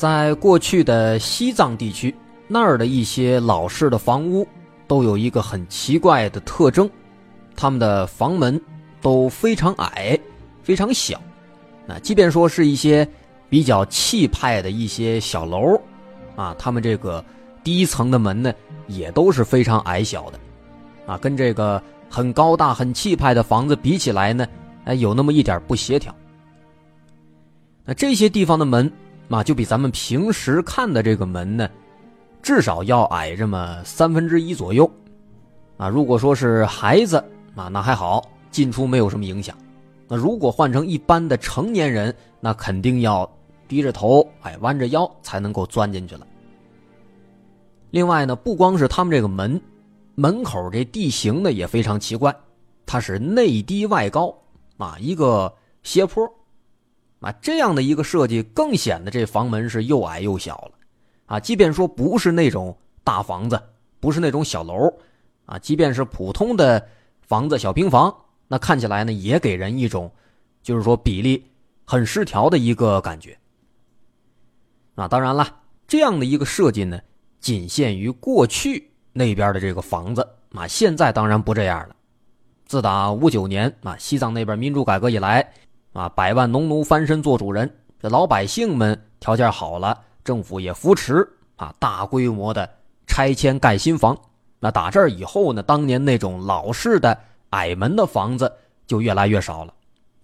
在过去的西藏地区，那儿的一些老式的房屋都有一个很奇怪的特征，他们的房门都非常矮，非常小。那即便说是一些比较气派的一些小楼，啊，他们这个第一层的门呢，也都是非常矮小的，啊，跟这个很高大、很气派的房子比起来呢，哎，有那么一点不协调。那这些地方的门。啊，就比咱们平时看的这个门呢，至少要矮这么三分之一左右。啊，如果说是孩子啊，那还好，进出没有什么影响。那如果换成一般的成年人，那肯定要低着头，哎，弯着腰才能够钻进去了。另外呢，不光是他们这个门，门口这地形呢也非常奇怪，它是内低外高，啊，一个斜坡。啊，这样的一个设计更显得这房门是又矮又小了，啊，即便说不是那种大房子，不是那种小楼，啊，即便是普通的房子、小平房，那看起来呢，也给人一种，就是说比例很失调的一个感觉。啊，当然了，这样的一个设计呢，仅限于过去那边的这个房子，啊，现在当然不这样了。自打五九年啊，西藏那边民主改革以来。啊，百万农奴翻身做主人，这老百姓们条件好了，政府也扶持啊，大规模的拆迁盖新房。那打这儿以后呢，当年那种老式的矮门的房子就越来越少了，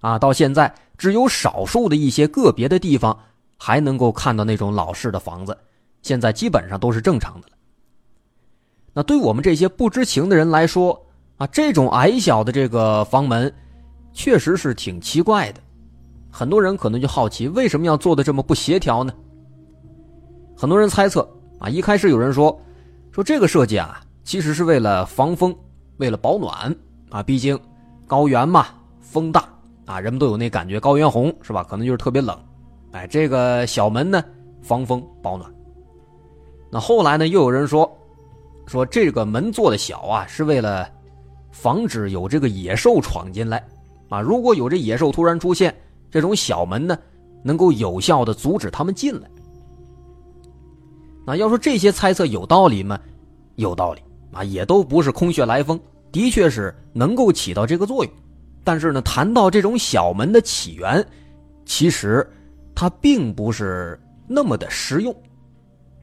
啊，到现在只有少数的一些个别的地方还能够看到那种老式的房子，现在基本上都是正常的了。那对我们这些不知情的人来说，啊，这种矮小的这个房门。确实是挺奇怪的，很多人可能就好奇，为什么要做的这么不协调呢？很多人猜测啊，一开始有人说，说这个设计啊，其实是为了防风，为了保暖啊，毕竟高原嘛，风大啊，人们都有那感觉，高原红是吧？可能就是特别冷，哎，这个小门呢，防风保暖。那后来呢，又有人说，说这个门做的小啊，是为了防止有这个野兽闯进来。啊，如果有这野兽突然出现，这种小门呢，能够有效的阻止他们进来。那要说这些猜测有道理吗？有道理啊，也都不是空穴来风，的确是能够起到这个作用。但是呢，谈到这种小门的起源，其实它并不是那么的实用。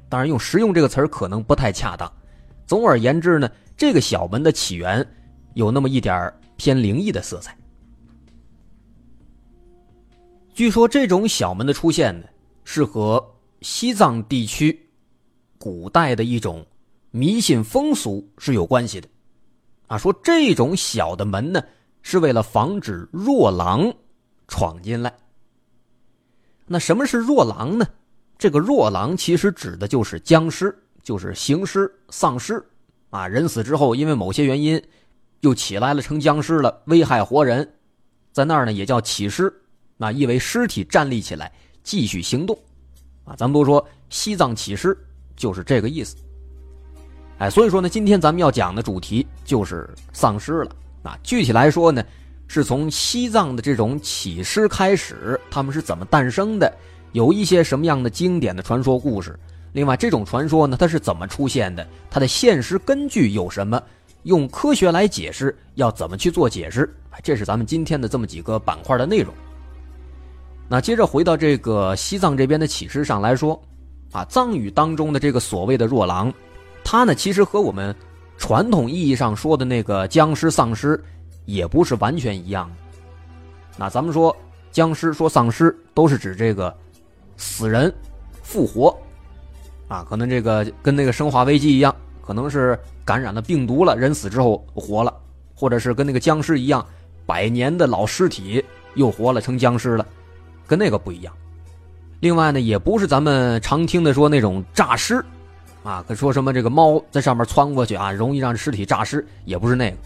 当然，用“实用”这个词儿可能不太恰当。总而言之呢，这个小门的起源有那么一点偏灵异的色彩。据说这种小门的出现呢，是和西藏地区古代的一种迷信风俗是有关系的。啊，说这种小的门呢，是为了防止弱狼闯进来。那什么是弱狼呢？这个弱狼其实指的就是僵尸，就是行尸、丧尸。啊，人死之后，因为某些原因又起来了，成僵尸了，危害活人，在那儿呢也叫起尸。那意为尸体站立起来继续行动，啊，咱们都说西藏起尸就是这个意思。哎，所以说呢，今天咱们要讲的主题就是丧尸了。啊，具体来说呢，是从西藏的这种起尸开始，他们是怎么诞生的，有一些什么样的经典的传说故事。另外，这种传说呢，它是怎么出现的？它的现实根据有什么？用科学来解释，要怎么去做解释？这是咱们今天的这么几个板块的内容。那接着回到这个西藏这边的启示上来说，啊，藏语当中的这个所谓的弱狼，它呢其实和我们传统意义上说的那个僵尸、丧尸也不是完全一样的。那咱们说僵尸、说丧尸都是指这个死人复活，啊，可能这个跟那个生化危机一样，可能是感染了病毒了，人死之后活了，或者是跟那个僵尸一样，百年的老尸体又活了成僵尸了。跟那个不一样，另外呢，也不是咱们常听的说那种诈尸，啊，说什么这个猫在上面窜过去啊，容易让尸体诈尸，也不是那个，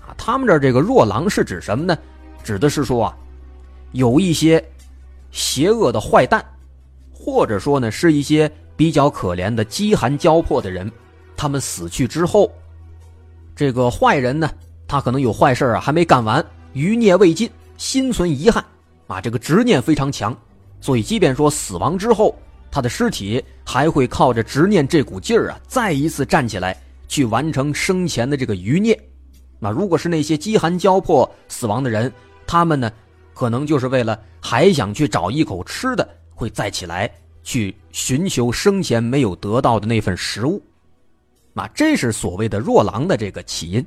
啊，他们这这个弱狼是指什么呢？指的是说啊，有一些邪恶的坏蛋，或者说呢，是一些比较可怜的饥寒交迫的人，他们死去之后，这个坏人呢，他可能有坏事啊，还没干完，余孽未尽，心存遗憾，啊，这个执念非常强。所以，即便说死亡之后，他的尸体还会靠着执念这股劲儿啊，再一次站起来，去完成生前的这个余孽。那如果是那些饥寒交迫死亡的人，他们呢，可能就是为了还想去找一口吃的，会再起来去寻求生前没有得到的那份食物。那这是所谓的弱狼的这个起因。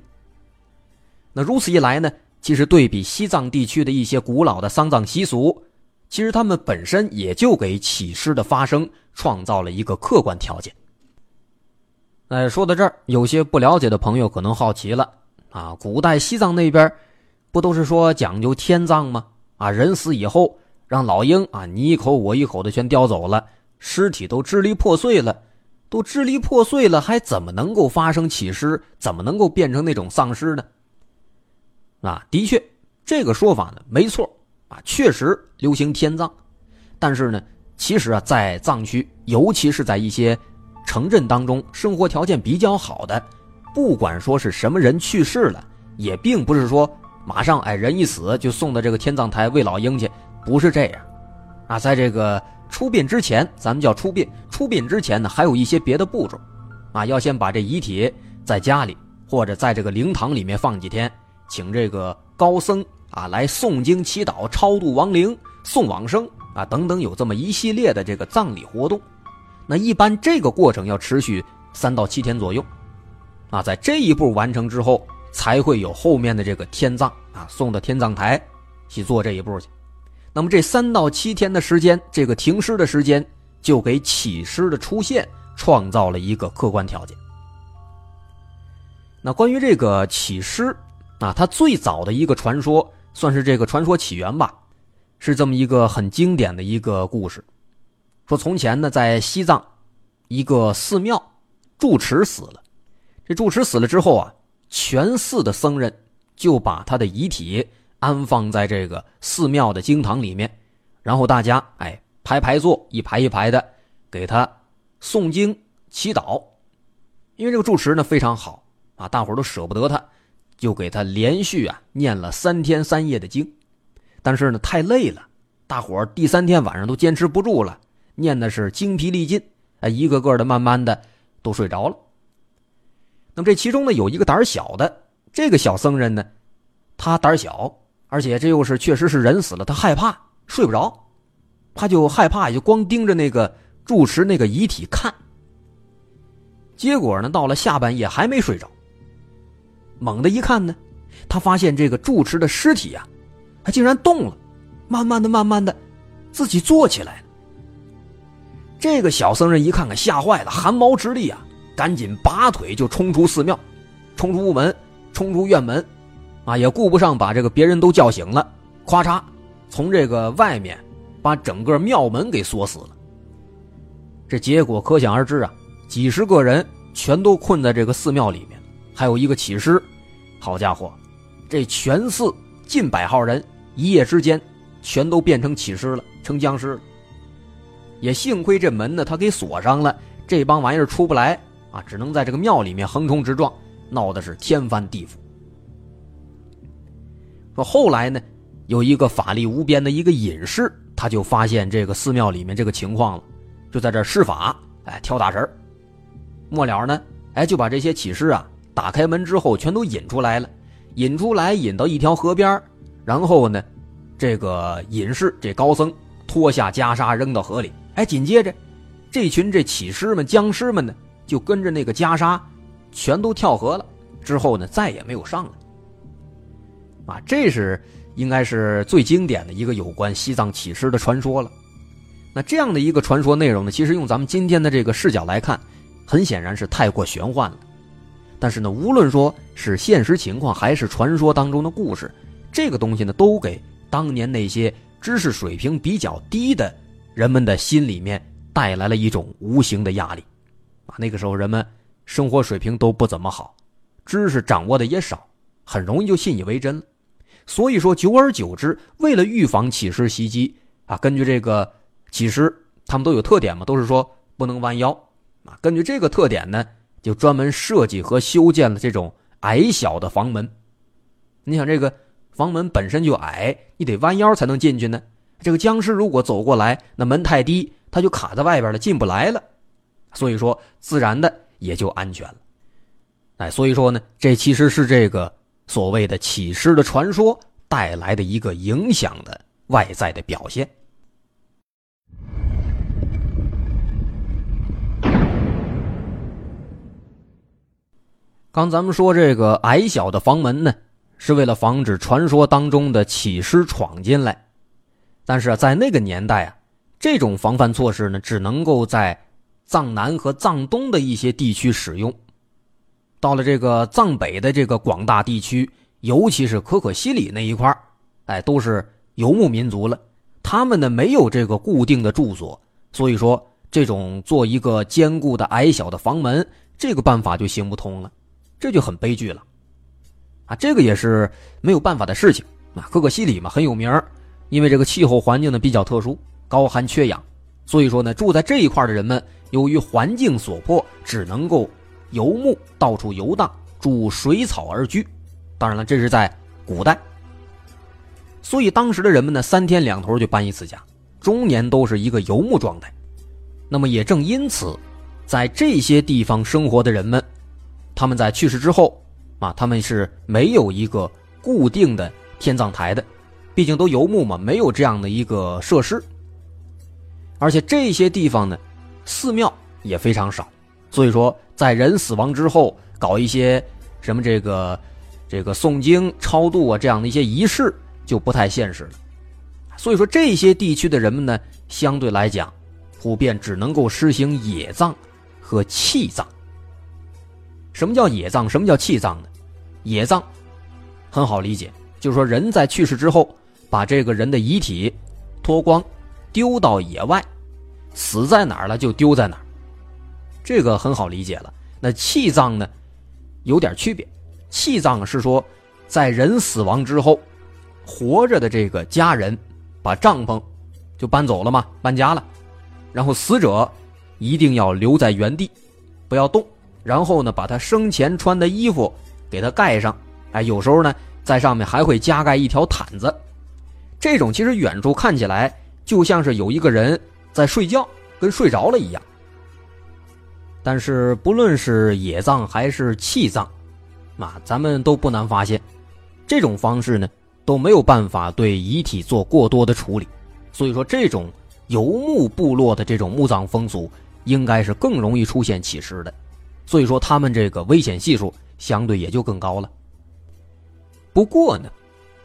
那如此一来呢，其实对比西藏地区的一些古老的丧葬习俗。其实他们本身也就给起尸的发生创造了一个客观条件。哎，说到这儿，有些不了解的朋友可能好奇了啊，古代西藏那边不都是说讲究天葬吗？啊，人死以后让老鹰啊你一口我一口的全叼走了，尸体都支离破碎了，都支离破碎了，还怎么能够发生起尸？怎么能够变成那种丧尸呢？啊，的确，这个说法呢没错。啊，确实流行天葬，但是呢，其实啊，在藏区，尤其是在一些城镇当中，生活条件比较好的，不管说是什么人去世了，也并不是说马上哎人一死就送到这个天葬台喂老鹰去，不是这样。啊，在这个出殡之前，咱们叫出殡，出殡之前呢，还有一些别的步骤，啊，要先把这遗体在家里或者在这个灵堂里面放几天，请这个高僧。啊，来诵经祈祷、超度亡灵、送往生啊，等等，有这么一系列的这个葬礼活动。那一般这个过程要持续三到七天左右。啊，在这一步完成之后，才会有后面的这个天葬啊，送到天葬台去做这一步去。那么这三到七天的时间，这个停尸的时间，就给起尸的出现创造了一个客观条件。那关于这个起尸啊，它最早的一个传说。算是这个传说起源吧，是这么一个很经典的一个故事。说从前呢，在西藏，一个寺庙住持死了。这住持死了之后啊，全寺的僧人就把他的遗体安放在这个寺庙的经堂里面，然后大家哎排排坐，一排一排的给他诵经祈祷。因为这个住持呢非常好啊，大伙都舍不得他。就给他连续啊念了三天三夜的经，但是呢太累了，大伙儿第三天晚上都坚持不住了，念的是精疲力尽，哎，一个个的慢慢的都睡着了。那么这其中呢有一个胆小的这个小僧人呢，他胆小，而且这又是确实是人死了，他害怕睡不着，他就害怕，也就光盯着那个住持那个遗体看。结果呢到了下半夜还没睡着。猛地一看呢，他发现这个住持的尸体呀，他竟然动了，慢慢的、慢慢的，自己坐起来了。这个小僧人一看看，吓坏了，汗毛直立啊，赶紧拔腿就冲出寺庙，冲出屋门，冲出院门，啊，也顾不上把这个别人都叫醒了，咵嚓，从这个外面把整个庙门给锁死了。这结果可想而知啊，几十个人全都困在这个寺庙里面，还有一个起尸。好家伙，这全寺近百号人一夜之间全都变成起尸了，成僵尸了。也幸亏这门呢，他给锁上了，这帮玩意儿出不来啊，只能在这个庙里面横冲直撞，闹的是天翻地覆。说后来呢，有一个法力无边的一个隐士，他就发现这个寺庙里面这个情况了，就在这施法，哎，跳大神末了呢，哎，就把这些起尸啊。打开门之后，全都引出来了，引出来，引到一条河边然后呢，这个隐士这高僧脱下袈裟扔到河里，哎，紧接着，这群这起尸们、僵尸们呢，就跟着那个袈裟，全都跳河了。之后呢，再也没有上来。啊，这是应该是最经典的一个有关西藏起尸的传说了。那这样的一个传说内容呢，其实用咱们今天的这个视角来看，很显然是太过玄幻了。但是呢，无论说是现实情况还是传说当中的故事，这个东西呢，都给当年那些知识水平比较低的人们的心里面带来了一种无形的压力。啊，那个时候人们生活水平都不怎么好，知识掌握的也少，很容易就信以为真了。所以说，久而久之，为了预防起尸袭击啊，根据这个起尸，他们都有特点嘛，都是说不能弯腰啊。根据这个特点呢，就专门设计和修建了这种矮小的房门。你想，这个房门本身就矮，你得弯腰才能进去呢。这个僵尸如果走过来，那门太低，他就卡在外边了，进不来了。所以说，自然的也就安全了。哎，所以说呢，这其实是这个。所谓的起尸的传说带来的一个影响的外在的表现。刚咱们说这个矮小的房门呢，是为了防止传说当中的起尸闯进来。但是啊，在那个年代啊，这种防范措施呢，只能够在藏南和藏东的一些地区使用。到了这个藏北的这个广大地区，尤其是可可西里那一块哎，都是游牧民族了。他们呢没有这个固定的住所，所以说这种做一个坚固的矮小的房门，这个办法就行不通了，这就很悲剧了。啊，这个也是没有办法的事情。啊，可可西里嘛很有名因为这个气候环境呢比较特殊，高寒缺氧，所以说呢住在这一块的人们，由于环境所迫，只能够。游牧，到处游荡，住水草而居。当然了，这是在古代，所以当时的人们呢，三天两头就搬一次家，终年都是一个游牧状态。那么也正因此，在这些地方生活的人们，他们在去世之后啊，他们是没有一个固定的天葬台的，毕竟都游牧嘛，没有这样的一个设施。而且这些地方呢，寺庙也非常少。所以说，在人死亡之后，搞一些什么这个、这个诵经、超度啊这样的一些仪式，就不太现实了。所以说，这些地区的人们呢，相对来讲，普遍只能够实行野葬和弃葬。什么叫野葬？什么叫弃葬呢？野葬很好理解，就是说人在去世之后，把这个人的遗体脱光，丢到野外，死在哪儿了就丢在哪儿。这个很好理解了。那弃葬呢，有点区别。弃葬是说，在人死亡之后，活着的这个家人把帐篷就搬走了嘛，搬家了。然后死者一定要留在原地，不要动。然后呢，把他生前穿的衣服给他盖上。哎，有时候呢，在上面还会加盖一条毯子。这种其实远处看起来就像是有一个人在睡觉，跟睡着了一样。但是不论是野葬还是弃葬，啊，咱们都不难发现，这种方式呢都没有办法对遗体做过多的处理，所以说这种游牧部落的这种墓葬风俗，应该是更容易出现起尸的，所以说他们这个危险系数相对也就更高了。不过呢，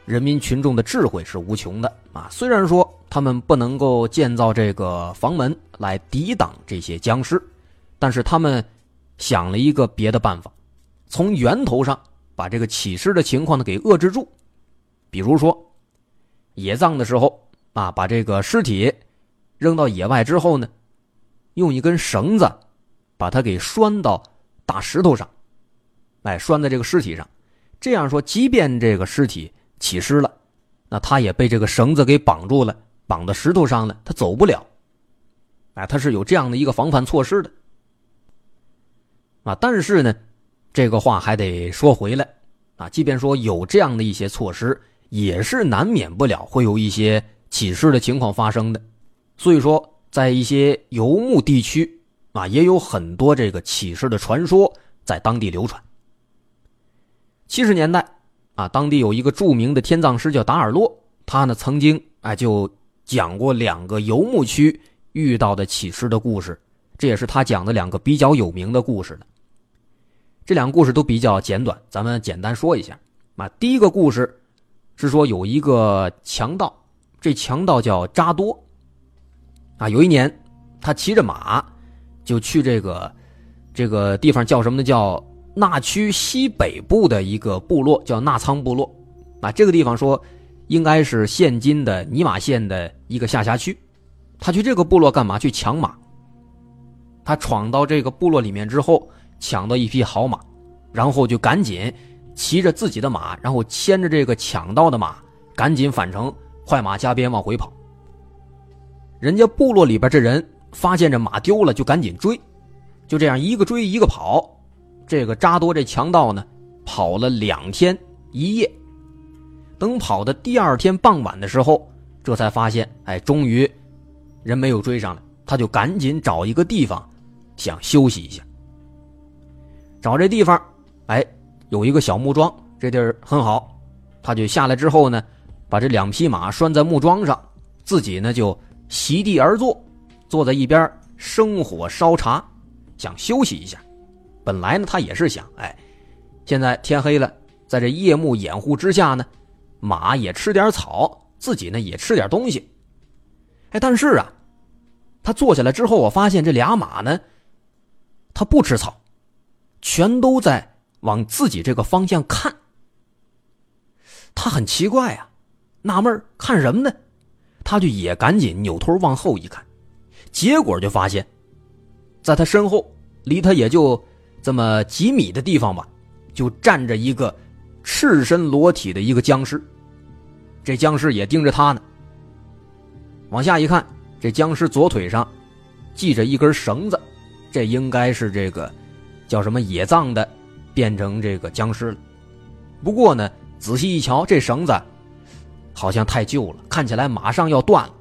人民群众的智慧是无穷的啊，虽然说他们不能够建造这个房门来抵挡这些僵尸。但是他们想了一个别的办法，从源头上把这个起尸的情况呢给遏制住。比如说，野葬的时候啊，把这个尸体扔到野外之后呢，用一根绳子把它给拴到大石头上，哎，拴在这个尸体上。这样说，即便这个尸体起尸了，那他也被这个绳子给绑住了，绑到石头上了，他走不了。哎，他是有这样的一个防范措施的。啊，但是呢，这个话还得说回来，啊，即便说有这样的一些措施，也是难免不了会有一些起尸的情况发生的。所以说，在一些游牧地区，啊，也有很多这个起尸的传说在当地流传。七十年代，啊，当地有一个著名的天葬师叫达尔洛，他呢曾经啊就讲过两个游牧区遇到的起尸的故事，这也是他讲的两个比较有名的故事了。这两个故事都比较简短，咱们简单说一下。啊，第一个故事是说有一个强盗，这强盗叫扎多。啊，有一年他骑着马就去这个这个地方叫什么呢？叫那区西北部的一个部落，叫纳仓部落。啊，这个地方说应该是现今的尼玛县的一个下辖区。他去这个部落干嘛？去抢马。他闯到这个部落里面之后，抢到一匹好马，然后就赶紧骑着自己的马，然后牵着这个抢到的马，赶紧返程，快马加鞭往回跑。人家部落里边这人发现这马丢了，就赶紧追，就这样一个追一个跑。这个扎多这强盗呢，跑了两天一夜，等跑的第二天傍晚的时候，这才发现，哎，终于人没有追上来，他就赶紧找一个地方想休息一下。找这地方，哎，有一个小木桩，这地儿很好，他就下来之后呢，把这两匹马拴在木桩上，自己呢就席地而坐，坐在一边生火烧茶，想休息一下。本来呢，他也是想，哎，现在天黑了，在这夜幕掩护之下呢，马也吃点草，自己呢也吃点东西。哎，但是啊，他坐下来之后，我发现这俩马呢，他不吃草，全都在往自己这个方向看。他很奇怪啊，纳闷看什么呢？他就也赶紧扭头往后一看，结果就发现，在他身后，离他也就。这么几米的地方吧，就站着一个赤身裸体的一个僵尸。这僵尸也盯着他呢。往下一看，这僵尸左腿上系着一根绳子，这应该是这个叫什么野藏的变成这个僵尸了。不过呢，仔细一瞧，这绳子好像太旧了，看起来马上要断了。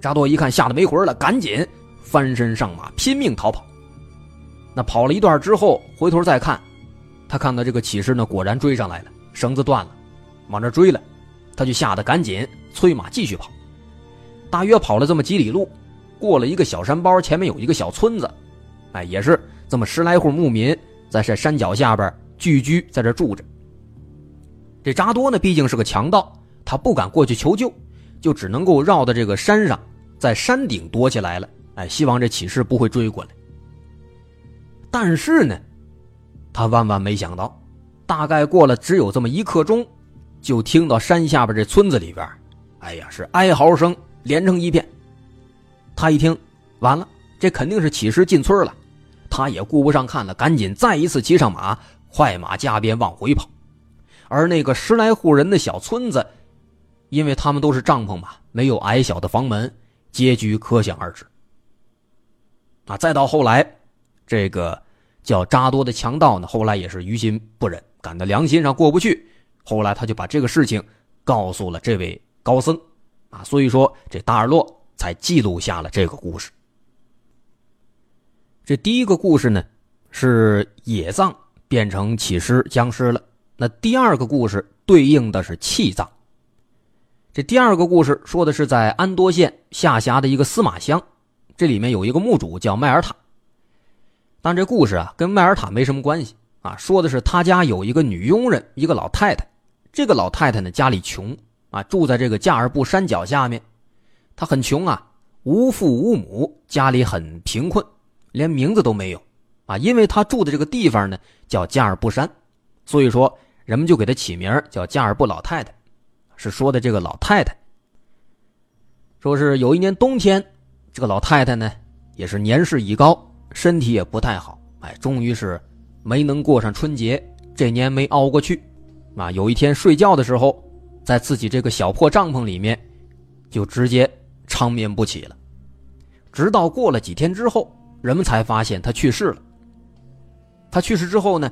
扎多一看，吓得没魂了，赶紧翻身上马，拼命逃跑。那跑了一段之后，回头再看，他看到这个骑士呢，果然追上来了，绳子断了，往这追了，他就吓得赶紧催马继续跑。大约跑了这么几里路，过了一个小山包，前面有一个小村子，哎，也是这么十来户牧民在这山脚下边聚居在这住着。这扎多呢，毕竟是个强盗，他不敢过去求救，就只能够绕到这个山上，在山顶躲起来了，哎，希望这骑士不会追过来。但是呢，他万万没想到，大概过了只有这么一刻钟，就听到山下边这村子里边，哎呀，是哀嚎声连成一片。他一听，完了，这肯定是乞尸进村了，他也顾不上看了，赶紧再一次骑上马，快马加鞭往回跑。而那个十来户人的小村子，因为他们都是帐篷嘛，没有矮小的房门，结局可想而知。啊，再到后来。这个叫扎多的强盗呢，后来也是于心不忍，感到良心上过不去，后来他就把这个事情告诉了这位高僧，啊，所以说这达尔洛才记录下了这个故事。这第一个故事呢，是野藏变成起尸僵尸了，那第二个故事对应的是气藏。这第二个故事说的是在安多县下辖的一个司马乡，这里面有一个墓主叫迈尔塔。但这故事啊，跟迈尔塔没什么关系啊。说的是他家有一个女佣人，一个老太太。这个老太太呢，家里穷啊，住在这个加尔布山脚下面。她很穷啊，无父无母，家里很贫困，连名字都没有啊。因为她住的这个地方呢，叫加尔布山，所以说人们就给她起名叫加尔布老太太。是说的这个老太太。说是有一年冬天，这个老太太呢，也是年事已高。身体也不太好，哎，终于是没能过上春节，这年没熬过去，啊，有一天睡觉的时候，在自己这个小破帐篷里面，就直接长眠不起了。直到过了几天之后，人们才发现他去世了。他去世之后呢，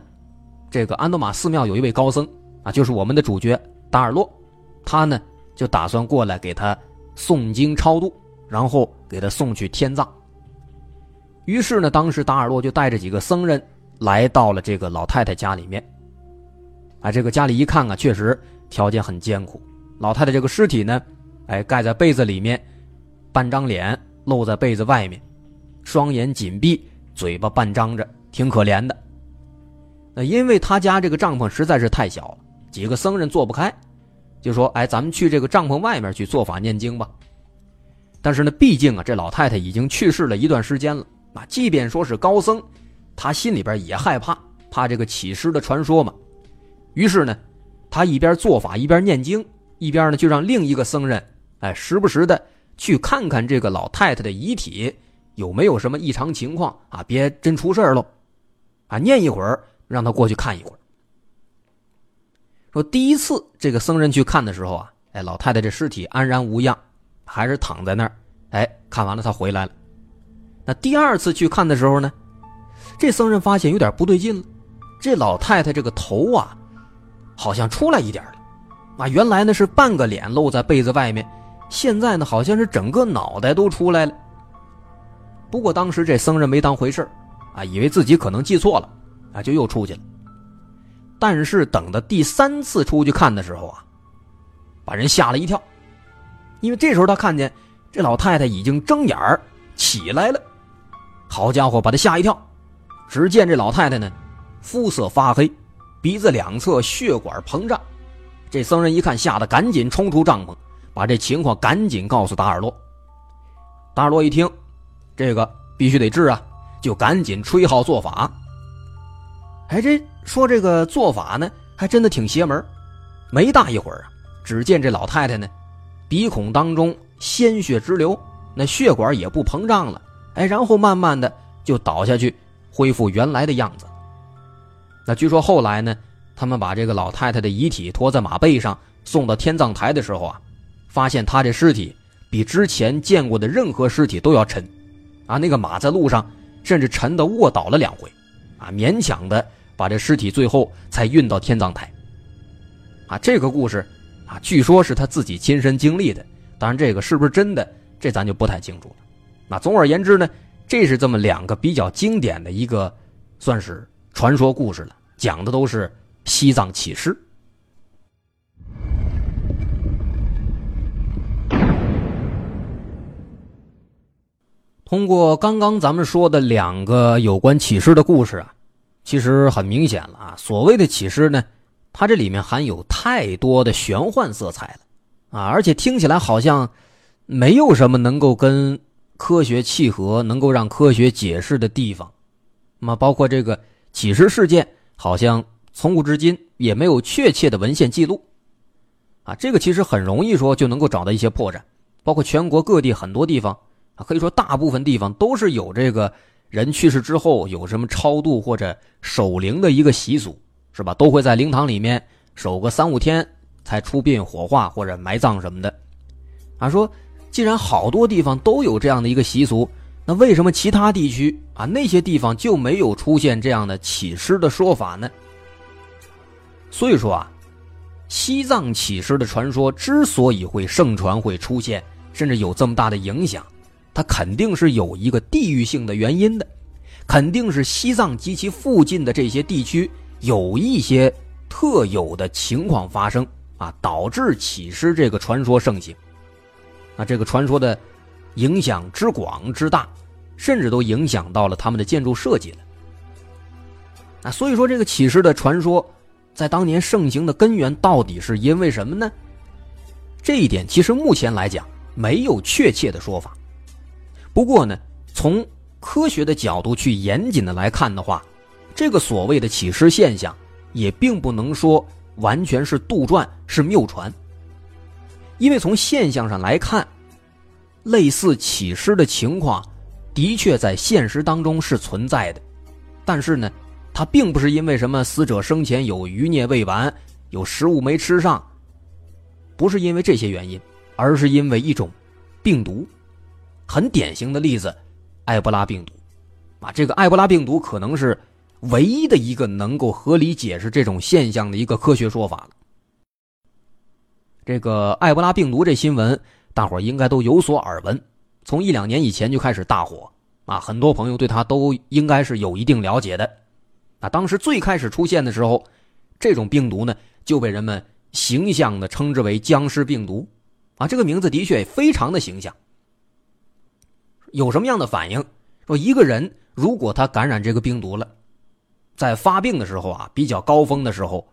这个安多玛寺庙有一位高僧啊，就是我们的主角达尔洛，他呢就打算过来给他诵经超度，然后给他送去天葬。于是呢，当时达尔洛就带着几个僧人来到了这个老太太家里面。啊，这个家里一看啊，确实条件很艰苦。老太太这个尸体呢，哎，盖在被子里面，半张脸露在被子外面，双眼紧闭，嘴巴半张着，挺可怜的。那因为他家这个帐篷实在是太小了，几个僧人坐不开，就说：“哎，咱们去这个帐篷外面去做法念经吧。”但是呢，毕竟啊，这老太太已经去世了一段时间了。啊，即便说是高僧，他心里边也害怕，怕这个起尸的传说嘛。于是呢，他一边做法一边念经，一边呢就让另一个僧人，哎，时不时的去看看这个老太太的遗体有没有什么异常情况啊，别真出事儿喽。啊，念一会儿，让他过去看一会儿。说第一次这个僧人去看的时候啊，哎，老太太这尸体安然无恙，还是躺在那儿。哎，看完了他回来了。那第二次去看的时候呢，这僧人发现有点不对劲了，这老太太这个头啊，好像出来一点了。啊，原来呢是半个脸露在被子外面，现在呢好像是整个脑袋都出来了。不过当时这僧人没当回事啊，以为自己可能记错了，啊，就又出去了。但是等到第三次出去看的时候啊，把人吓了一跳，因为这时候他看见这老太太已经睁眼儿起来了，好家伙，把他吓一跳。只见这老太太呢，肤色发黑，鼻子两侧血管膨胀。这僧人一看，吓得赶紧冲出帐篷，把这情况赶紧告诉达尔洛。达尔洛一听，这个必须得治啊，就赶紧吹号做法。哎，这说这个做法呢，还真的挺邪门。没大一会儿啊，只见这老太太呢，鼻孔当中鲜血直流，那血管也不膨胀了。哎，然后慢慢的就倒下去，恢复原来的样子。那据说后来呢，他们把这个老太太的遗体驮在马背上送到天葬台的时候啊，发现她这尸体比之前见过的任何尸体都要沉，啊，那个马在路上甚至沉的卧倒了两回，啊，勉强的。把这尸体最后才运到天葬台。啊，这个故事啊，据说是他自己亲身经历的。当然，这个是不是真的，这咱就不太清楚了。那总而言之呢，这是这么两个比较经典的一个，算是传说故事了，讲的都是西藏起尸。通过刚刚咱们说的两个有关起尸的故事啊。其实很明显了啊，所谓的起尸呢，它这里面含有太多的玄幻色彩了，啊，而且听起来好像没有什么能够跟科学契合、能够让科学解释的地方。那么，包括这个起尸事件，好像从古至今也没有确切的文献记录，啊，这个其实很容易说就能够找到一些破绽，包括全国各地很多地方啊，可以说大部分地方都是有这个。人去世之后有什么超度或者守灵的一个习俗，是吧？都会在灵堂里面守个三五天，才出殡火化或者埋葬什么的。啊，说既然好多地方都有这样的一个习俗，那为什么其他地区啊那些地方就没有出现这样的起尸的说法呢？所以说啊，西藏起尸的传说之所以会盛传、会出现，甚至有这么大的影响。它肯定是有一个地域性的原因的，肯定是西藏及其附近的这些地区有一些特有的情况发生啊，导致起尸这个传说盛行。那这个传说的影响之广之大，甚至都影响到了他们的建筑设计了。啊，所以说这个起尸的传说在当年盛行的根源到底是因为什么呢？这一点其实目前来讲没有确切的说法。不过呢，从科学的角度去严谨的来看的话，这个所谓的起尸现象也并不能说完全是杜撰、是谬传。因为从现象上来看，类似起尸的情况的确在现实当中是存在的，但是呢，它并不是因为什么死者生前有余孽未完、有食物没吃上，不是因为这些原因，而是因为一种病毒。很典型的例子，埃博拉病毒，啊，这个埃博拉病毒可能是唯一的一个能够合理解释这种现象的一个科学说法了。这个埃博拉病毒这新闻，大伙应该都有所耳闻，从一两年以前就开始大火，啊，很多朋友对它都应该是有一定了解的。啊，当时最开始出现的时候，这种病毒呢就被人们形象的称之为僵尸病毒，啊，这个名字的确非常的形象。有什么样的反应？说一个人如果他感染这个病毒了，在发病的时候啊，比较高峰的时候，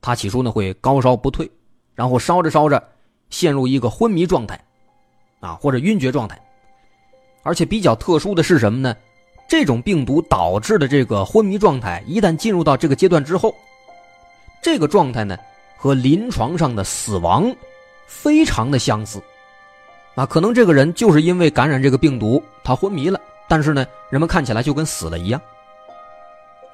他起初呢会高烧不退，然后烧着烧着陷入一个昏迷状态，啊或者晕厥状态。而且比较特殊的是什么呢？这种病毒导致的这个昏迷状态，一旦进入到这个阶段之后，这个状态呢和临床上的死亡非常的相似。啊，可能这个人就是因为感染这个病毒，他昏迷了，但是呢，人们看起来就跟死了一样。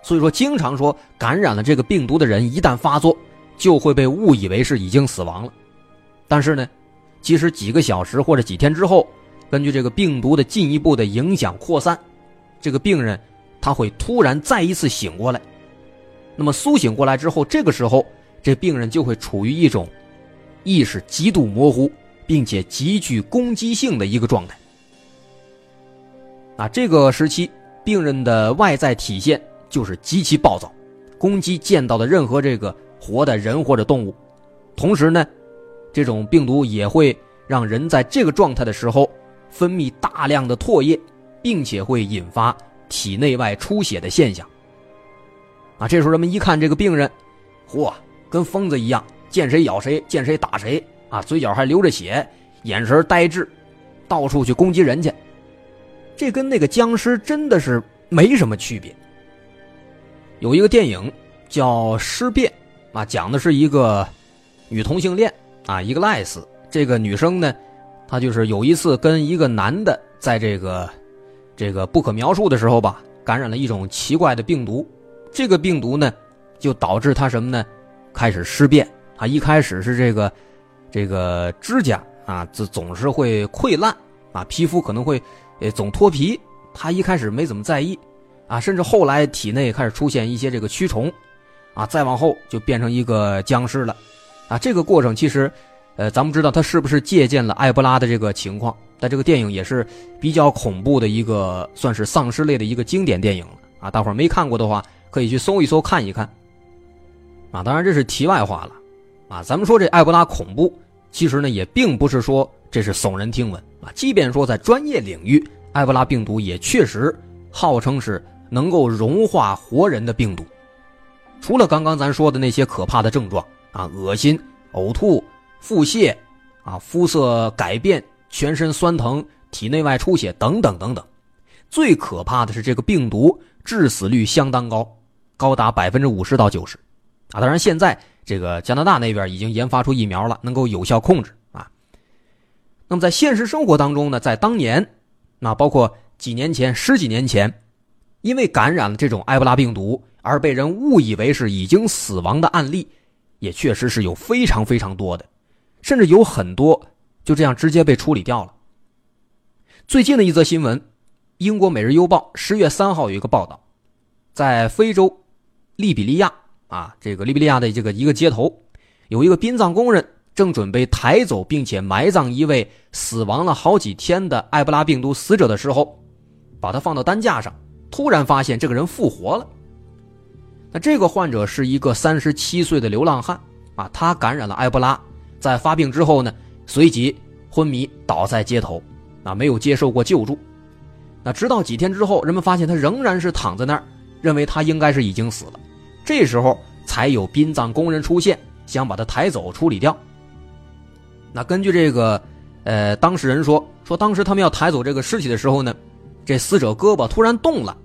所以说，经常说感染了这个病毒的人，一旦发作，就会被误以为是已经死亡了。但是呢，其实几个小时或者几天之后，根据这个病毒的进一步的影响扩散，这个病人他会突然再一次醒过来。那么苏醒过来之后，这个时候这病人就会处于一种意识极度模糊，并且极具攻击性的一个状态。啊，这个时期病人的外在体现。就是极其暴躁，攻击见到的任何这个活的人或者动物。同时呢，这种病毒也会让人在这个状态的时候分泌大量的唾液，并且会引发体内外出血的现象。啊，这时候人们一看这个病人，嚯，跟疯子一样，见谁咬谁，见谁打谁啊，嘴角还流着血，眼神呆滞，到处去攻击人家。这跟那个僵尸真的是没什么区别。有一个电影叫《尸变》，啊，讲的是一个女同性恋啊，一个赖斯。这个女生呢，她就是有一次跟一个男的在这个这个不可描述的时候吧，感染了一种奇怪的病毒。这个病毒呢，就导致她什么呢？开始尸变。啊，一开始是这个这个指甲啊，总总是会溃烂啊，皮肤可能会呃总脱皮。他一开始没怎么在意。啊，甚至后来体内开始出现一些这个蛆虫，啊，再往后就变成一个僵尸了，啊，这个过程其实，呃，咱们知道他是不是借鉴了埃博拉的这个情况？但这个电影也是比较恐怖的一个，算是丧尸类的一个经典电影了，啊，大伙儿没看过的话，可以去搜一搜看一看。啊，当然这是题外话了，啊，咱们说这埃博拉恐怖，其实呢也并不是说这是耸人听闻啊，即便说在专业领域，埃博拉病毒也确实号称是。能够融化活人的病毒，除了刚刚咱说的那些可怕的症状啊，恶心、呕吐、腹泻，啊，肤色改变、全身酸疼、体内外出血等等等等，最可怕的是这个病毒致死率相当高，高达百分之五十到九十，啊，当然现在这个加拿大那边已经研发出疫苗了，能够有效控制啊。那么在现实生活当中呢，在当年，那包括几年前、十几年前。因为感染了这种埃博拉病毒而被人误以为是已经死亡的案例，也确实是有非常非常多的，甚至有很多就这样直接被处理掉了。最近的一则新闻，英国《每日邮报》十月三号有一个报道，在非洲利比利亚啊，这个利比利亚的这个一个街头，有一个殡葬工人正准备抬走并且埋葬一位死亡了好几天的埃博拉病毒死者的时候，把他放到担架上。突然发现这个人复活了。那这个患者是一个三十七岁的流浪汉啊，他感染了埃博拉，在发病之后呢，随即昏迷倒在街头，啊，没有接受过救助。那直到几天之后，人们发现他仍然是躺在那儿，认为他应该是已经死了。这时候才有殡葬工人出现，想把他抬走处理掉。那根据这个，呃，当事人说，说当时他们要抬走这个尸体的时候呢，这死者胳膊突然动了。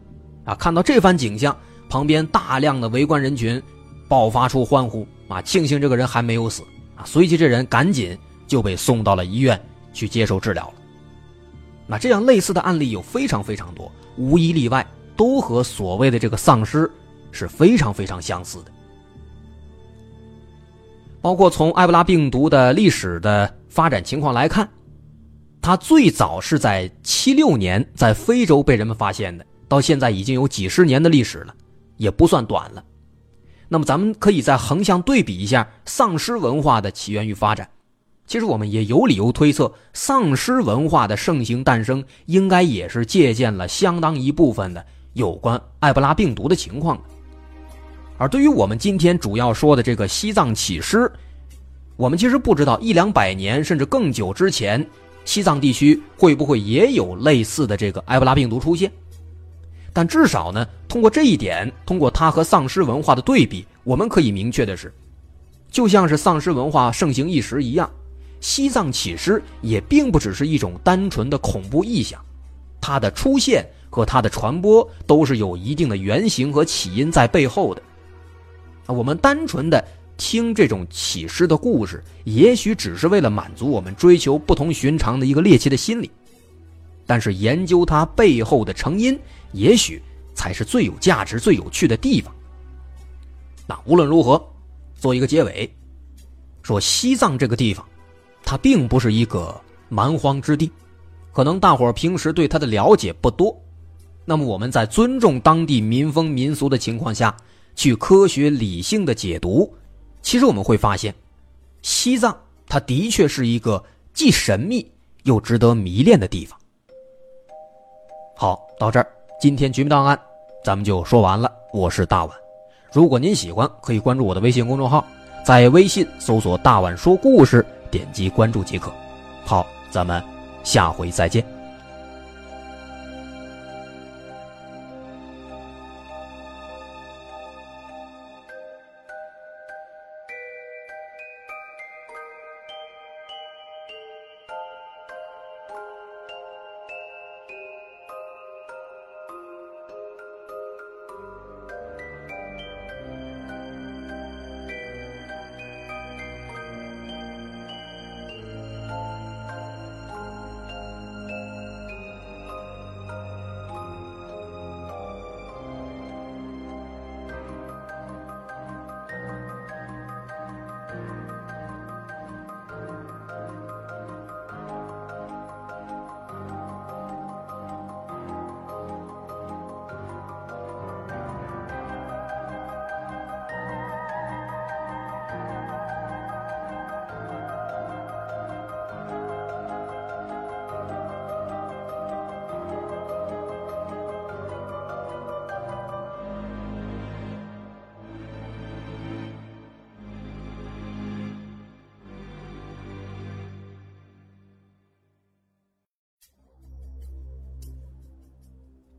啊！看到这番景象，旁边大量的围观人群爆发出欢呼啊！庆幸这个人还没有死啊！随即这人赶紧就被送到了医院去接受治疗了。那这样类似的案例有非常非常多，无一例外都和所谓的这个丧尸是非常非常相似的。包括从埃博拉病毒的历史的发展情况来看，它最早是在七六年在非洲被人们发现的。到现在已经有几十年的历史了，也不算短了。那么咱们可以再横向对比一下丧尸文化的起源与发展。其实我们也有理由推测，丧尸文化的盛行诞生应该也是借鉴了相当一部分的有关埃博拉病毒的情况。而对于我们今天主要说的这个西藏起尸，我们其实不知道一两百年甚至更久之前，西藏地区会不会也有类似的这个埃博拉病毒出现。但至少呢，通过这一点，通过它和丧尸文化的对比，我们可以明确的是，就像是丧尸文化盛行一时一样，西藏起尸也并不只是一种单纯的恐怖意象，它的出现和它的传播都是有一定的原型和起因在背后的。我们单纯的听这种启示的故事，也许只是为了满足我们追求不同寻常的一个猎奇的心理，但是研究它背后的成因，也许才是最有价值、最有趣的地方。那无论如何，做一个结尾，说西藏这个地方，它并不是一个蛮荒之地，可能大伙儿平时对它的了解不多。那么我们在尊重当地民风民俗的情况下，去科学理性的解读，其实我们会发现，西藏它的确是一个既神秘又值得迷恋的地方。好，到这儿，今天绝密档案咱们就说完了。我是大碗，如果您喜欢，可以关注我的微信公众号，在微信搜索“大碗说故事”，点击关注即可。好，咱们下回再见。